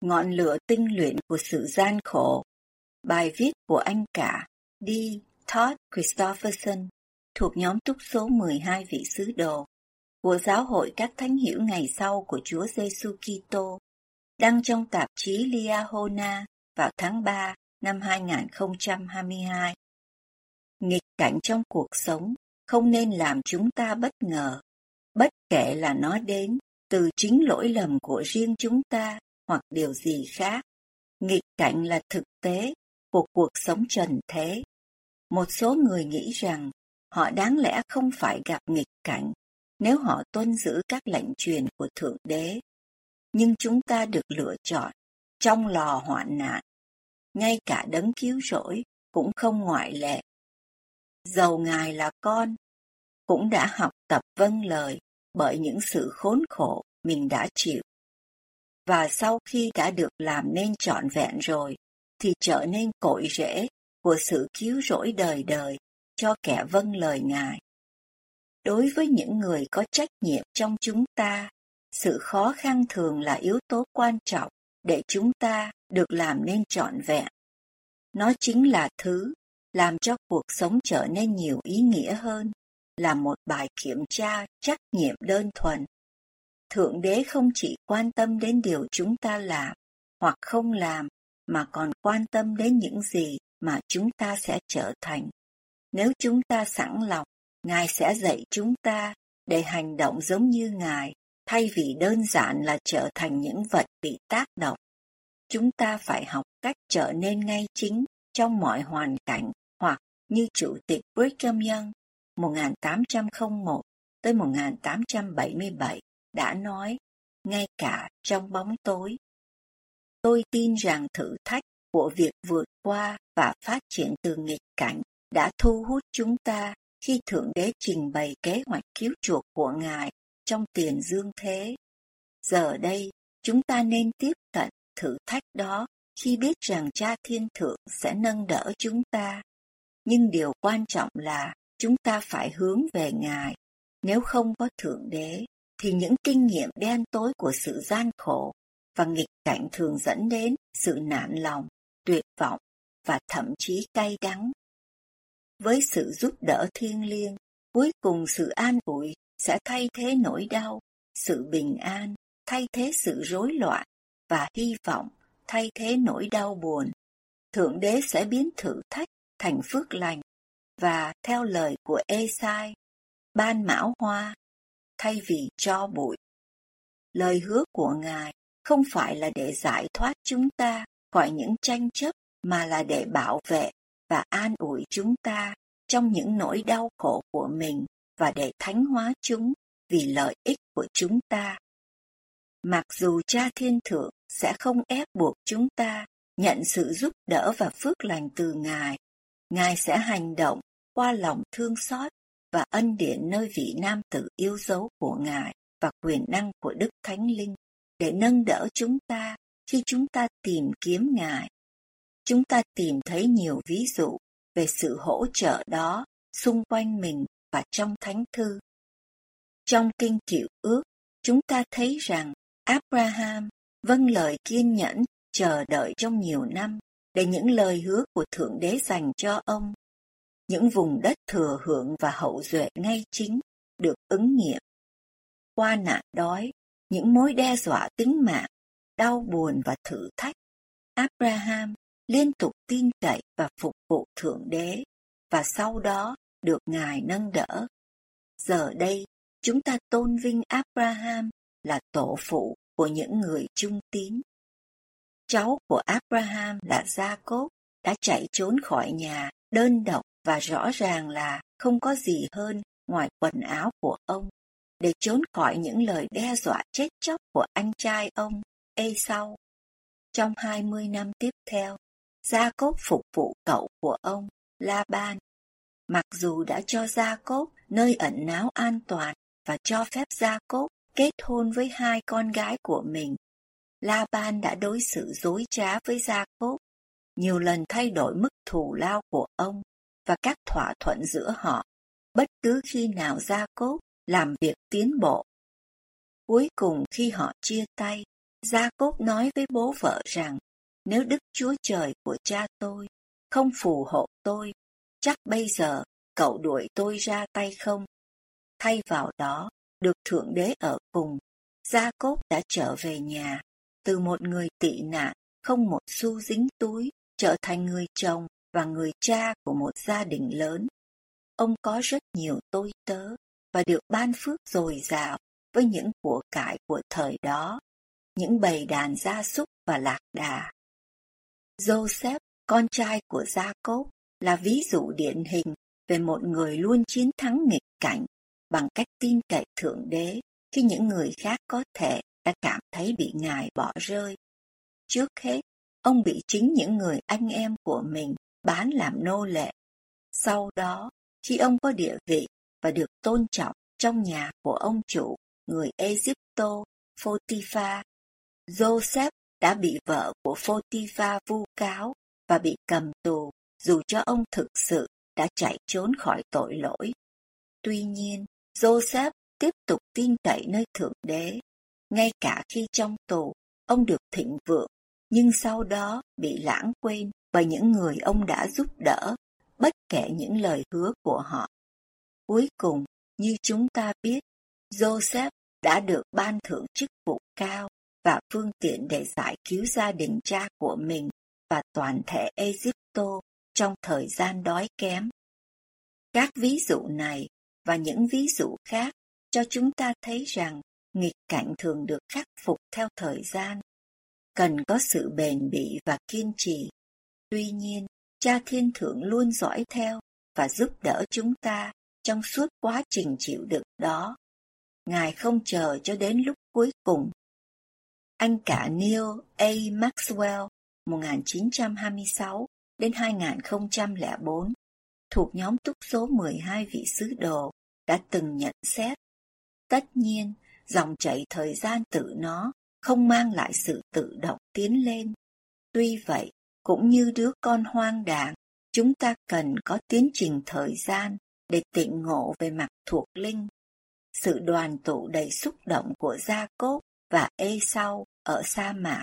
Ngọn lửa tinh luyện của sự gian khổ. Bài viết của anh cả D. Todd Christopherson thuộc nhóm túc số 12 vị sứ đồ của Giáo hội các thánh hiểu ngày sau của Chúa Giêsu Kitô, đăng trong tạp chí Liahona vào tháng 3 năm 2022. Nghịch cảnh trong cuộc sống không nên làm chúng ta bất ngờ, bất kể là nó đến từ chính lỗi lầm của riêng chúng ta hoặc điều gì khác. Nghịch cảnh là thực tế của cuộc sống trần thế. Một số người nghĩ rằng họ đáng lẽ không phải gặp nghịch cảnh nếu họ tuân giữ các lệnh truyền của Thượng Đế. Nhưng chúng ta được lựa chọn trong lò hoạn nạn. Ngay cả đấng cứu rỗi cũng không ngoại lệ. Dầu Ngài là con, cũng đã học tập vâng lời bởi những sự khốn khổ mình đã chịu và sau khi đã được làm nên trọn vẹn rồi, thì trở nên cội rễ của sự cứu rỗi đời đời cho kẻ vâng lời Ngài. Đối với những người có trách nhiệm trong chúng ta, sự khó khăn thường là yếu tố quan trọng để chúng ta được làm nên trọn vẹn. Nó chính là thứ làm cho cuộc sống trở nên nhiều ý nghĩa hơn, là một bài kiểm tra trách nhiệm đơn thuần Thượng Đế không chỉ quan tâm đến điều chúng ta làm hoặc không làm, mà còn quan tâm đến những gì mà chúng ta sẽ trở thành. Nếu chúng ta sẵn lòng, Ngài sẽ dạy chúng ta để hành động giống như Ngài, thay vì đơn giản là trở thành những vật bị tác động. Chúng ta phải học cách trở nên ngay chính trong mọi hoàn cảnh, hoặc như Chủ tịch Brigham Young 1801 tới 1877 đã nói, ngay cả trong bóng tối. Tôi tin rằng thử thách của việc vượt qua và phát triển từ nghịch cảnh đã thu hút chúng ta khi Thượng Đế trình bày kế hoạch cứu chuộc của Ngài trong tiền dương thế. Giờ đây, chúng ta nên tiếp cận thử thách đó khi biết rằng Cha Thiên Thượng sẽ nâng đỡ chúng ta. Nhưng điều quan trọng là chúng ta phải hướng về Ngài, nếu không có Thượng Đế thì những kinh nghiệm đen tối của sự gian khổ và nghịch cảnh thường dẫn đến sự nản lòng, tuyệt vọng và thậm chí cay đắng. Với sự giúp đỡ thiêng liêng, cuối cùng sự an ủi sẽ thay thế nỗi đau, sự bình an thay thế sự rối loạn và hy vọng thay thế nỗi đau buồn. Thượng đế sẽ biến thử thách thành phước lành và theo lời của Esai, ban mão hoa thay vì cho bụi. Lời hứa của Ngài không phải là để giải thoát chúng ta khỏi những tranh chấp mà là để bảo vệ và an ủi chúng ta trong những nỗi đau khổ của mình và để thánh hóa chúng vì lợi ích của chúng ta. Mặc dù Cha Thiên Thượng sẽ không ép buộc chúng ta nhận sự giúp đỡ và phước lành từ Ngài, Ngài sẽ hành động qua lòng thương xót và ân điển nơi vị nam tử yêu dấu của Ngài và quyền năng của Đức Thánh Linh để nâng đỡ chúng ta khi chúng ta tìm kiếm Ngài. Chúng ta tìm thấy nhiều ví dụ về sự hỗ trợ đó xung quanh mình và trong Thánh Thư. Trong Kinh Cựu Ước, chúng ta thấy rằng Abraham vâng lời kiên nhẫn chờ đợi trong nhiều năm để những lời hứa của Thượng Đế dành cho ông những vùng đất thừa hưởng và hậu duệ ngay chính được ứng nghiệm. Qua nạn đói, những mối đe dọa tính mạng, đau buồn và thử thách, Abraham liên tục tin cậy và phục vụ Thượng Đế và sau đó được Ngài nâng đỡ. Giờ đây, chúng ta tôn vinh Abraham là tổ phụ của những người trung tín. Cháu của Abraham là Gia Cốt đã chạy trốn khỏi nhà đơn độc và rõ ràng là không có gì hơn ngoài quần áo của ông để trốn khỏi những lời đe dọa chết chóc của anh trai ông, Esau. Trong 20 năm tiếp theo, Gia Cốp phục vụ cậu của ông, La-ban. Mặc dù đã cho Gia Cốp nơi ẩn náu an toàn và cho phép Gia Cốp kết hôn với hai con gái của mình, La-ban đã đối xử dối trá với Gia Cốp, nhiều lần thay đổi mức thù lao của ông và các thỏa thuận giữa họ, bất cứ khi nào Gia cốt làm việc tiến bộ. Cuối cùng khi họ chia tay, Gia cốt nói với bố vợ rằng nếu Đức Chúa Trời của cha tôi không phù hộ tôi, chắc bây giờ cậu đuổi tôi ra tay không. Thay vào đó, được Thượng Đế ở cùng, Gia cốt đã trở về nhà, từ một người tị nạn, không một xu dính túi, trở thành người chồng và người cha của một gia đình lớn. Ông có rất nhiều tôi tớ và được ban phước dồi dào với những của cải của thời đó, những bầy đàn gia súc và lạc đà. Joseph, con trai của Gia Cốp, là ví dụ điển hình về một người luôn chiến thắng nghịch cảnh bằng cách tin cậy Thượng Đế khi những người khác có thể đã cảm thấy bị Ngài bỏ rơi. Trước hết, ông bị chính những người anh em của mình bán làm nô lệ. Sau đó, khi ông có địa vị và được tôn trọng trong nhà của ông chủ, người Egypto, Photifa, Joseph đã bị vợ của Photifa vu cáo và bị cầm tù dù cho ông thực sự đã chạy trốn khỏi tội lỗi. Tuy nhiên, Joseph tiếp tục tin cậy nơi Thượng Đế. Ngay cả khi trong tù, ông được thịnh vượng, nhưng sau đó bị lãng quên bởi những người ông đã giúp đỡ, bất kể những lời hứa của họ. Cuối cùng, như chúng ta biết, Joseph đã được ban thưởng chức vụ cao và phương tiện để giải cứu gia đình cha của mình và toàn thể Egypto trong thời gian đói kém. Các ví dụ này và những ví dụ khác cho chúng ta thấy rằng nghịch cảnh thường được khắc phục theo thời gian, cần có sự bền bỉ và kiên trì. Tuy nhiên, Cha Thiên Thượng luôn dõi theo và giúp đỡ chúng ta trong suốt quá trình chịu đựng đó. Ngài không chờ cho đến lúc cuối cùng. Anh cả Neil A. Maxwell 1926 đến 2004 thuộc nhóm túc số 12 vị sứ đồ đã từng nhận xét. Tất nhiên, dòng chảy thời gian tự nó không mang lại sự tự động tiến lên. Tuy vậy, cũng như đứa con hoang đàng, chúng ta cần có tiến trình thời gian để tịnh ngộ về mặt thuộc linh. Sự đoàn tụ đầy xúc động của Gia cốt và Ê Sau ở sa mạc.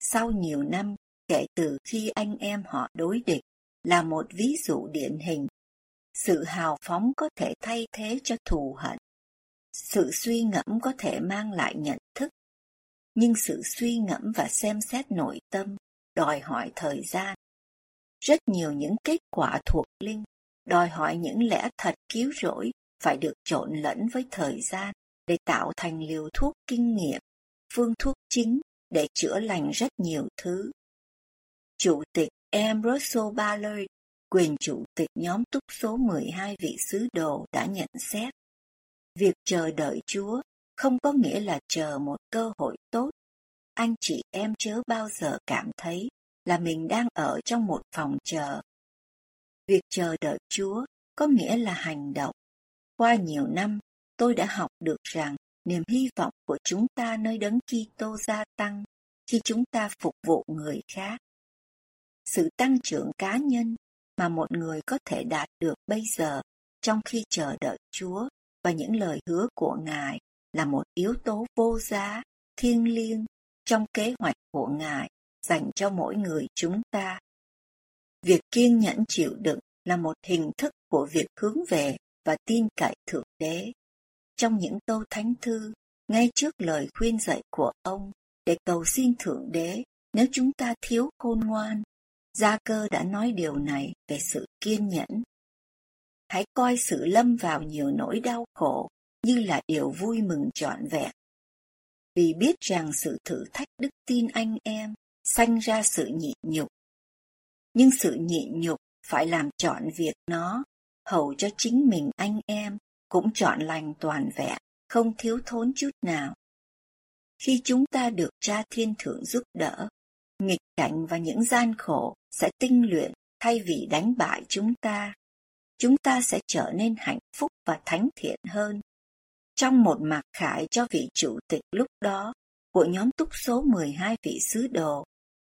Sau nhiều năm kể từ khi anh em họ đối địch là một ví dụ điển hình. Sự hào phóng có thể thay thế cho thù hận. Sự suy ngẫm có thể mang lại nhận thức. Nhưng sự suy ngẫm và xem xét nội tâm đòi hỏi thời gian. Rất nhiều những kết quả thuộc linh đòi hỏi những lẽ thật cứu rỗi phải được trộn lẫn với thời gian để tạo thành liều thuốc kinh nghiệm, phương thuốc chính để chữa lành rất nhiều thứ. Chủ tịch Ambrose Ballard, quyền chủ tịch nhóm túc số 12 vị sứ đồ đã nhận xét. Việc chờ đợi Chúa không có nghĩa là chờ một cơ hội tốt. Anh chị em chớ bao giờ cảm thấy là mình đang ở trong một phòng chờ Việc chờ đợi Chúa có nghĩa là hành động. Qua nhiều năm, tôi đã học được rằng niềm hy vọng của chúng ta nơi đấng Kitô gia tăng khi chúng ta phục vụ người khác. Sự tăng trưởng cá nhân mà một người có thể đạt được bây giờ trong khi chờ đợi Chúa và những lời hứa của Ngài là một yếu tố vô giá, thiêng liêng trong kế hoạch của Ngài dành cho mỗi người chúng ta. Việc kiên nhẫn chịu đựng là một hình thức của việc hướng về và tin cậy Thượng Đế. Trong những câu thánh thư, ngay trước lời khuyên dạy của ông để cầu xin Thượng Đế nếu chúng ta thiếu khôn ngoan, Gia cơ đã nói điều này về sự kiên nhẫn. Hãy coi sự lâm vào nhiều nỗi đau khổ như là điều vui mừng trọn vẹn. Vì biết rằng sự thử thách đức tin anh em sanh ra sự nhịn nhục nhưng sự nhịn nhục phải làm chọn việc nó, hầu cho chính mình anh em cũng chọn lành toàn vẹn, không thiếu thốn chút nào. Khi chúng ta được Cha Thiên Thượng giúp đỡ, nghịch cảnh và những gian khổ sẽ tinh luyện thay vì đánh bại chúng ta. Chúng ta sẽ trở nên hạnh phúc và thánh thiện hơn. Trong một mặt khải cho vị chủ tịch lúc đó của nhóm túc số 12 vị sứ đồ,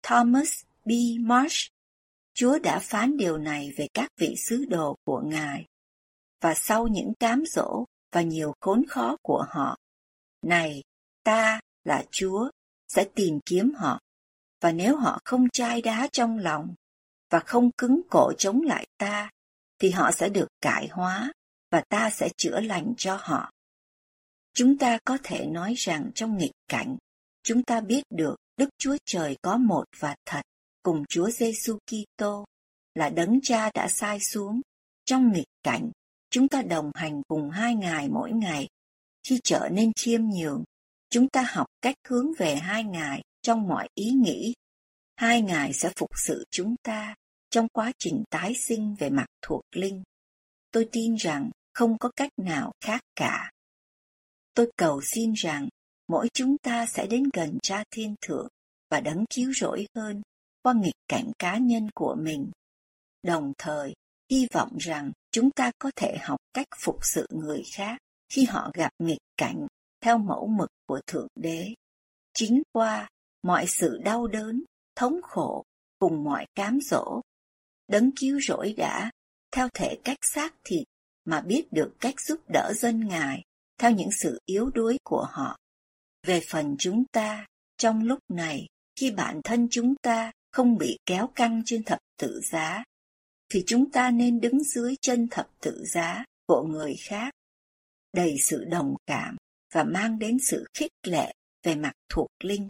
Thomas B. Marsh, Chúa đã phán điều này về các vị sứ đồ của Ngài. Và sau những cám dỗ và nhiều khốn khó của họ, này, ta là Chúa sẽ tìm kiếm họ, và nếu họ không chai đá trong lòng và không cứng cổ chống lại ta, thì họ sẽ được cải hóa và ta sẽ chữa lành cho họ. Chúng ta có thể nói rằng trong nghịch cảnh, chúng ta biết được Đức Chúa Trời có một và thật, cùng Chúa Giêsu Kitô là đấng cha đã sai xuống. Trong nghịch cảnh, chúng ta đồng hành cùng hai ngài mỗi ngày. Khi trở nên chiêm nhường, chúng ta học cách hướng về hai ngài trong mọi ý nghĩ. Hai ngài sẽ phục sự chúng ta trong quá trình tái sinh về mặt thuộc linh. Tôi tin rằng không có cách nào khác cả. Tôi cầu xin rằng mỗi chúng ta sẽ đến gần Cha Thiên Thượng và đấng cứu rỗi hơn qua nghịch cảnh cá nhân của mình. Đồng thời, hy vọng rằng chúng ta có thể học cách phục sự người khác khi họ gặp nghịch cảnh theo mẫu mực của Thượng Đế. Chính qua mọi sự đau đớn, thống khổ cùng mọi cám dỗ, đấng cứu rỗi đã, theo thể cách xác thịt, mà biết được cách giúp đỡ dân Ngài theo những sự yếu đuối của họ. Về phần chúng ta, trong lúc này, khi bản thân chúng ta không bị kéo căng trên thập tự giá, thì chúng ta nên đứng dưới chân thập tự giá của người khác, đầy sự đồng cảm và mang đến sự khích lệ về mặt thuộc linh.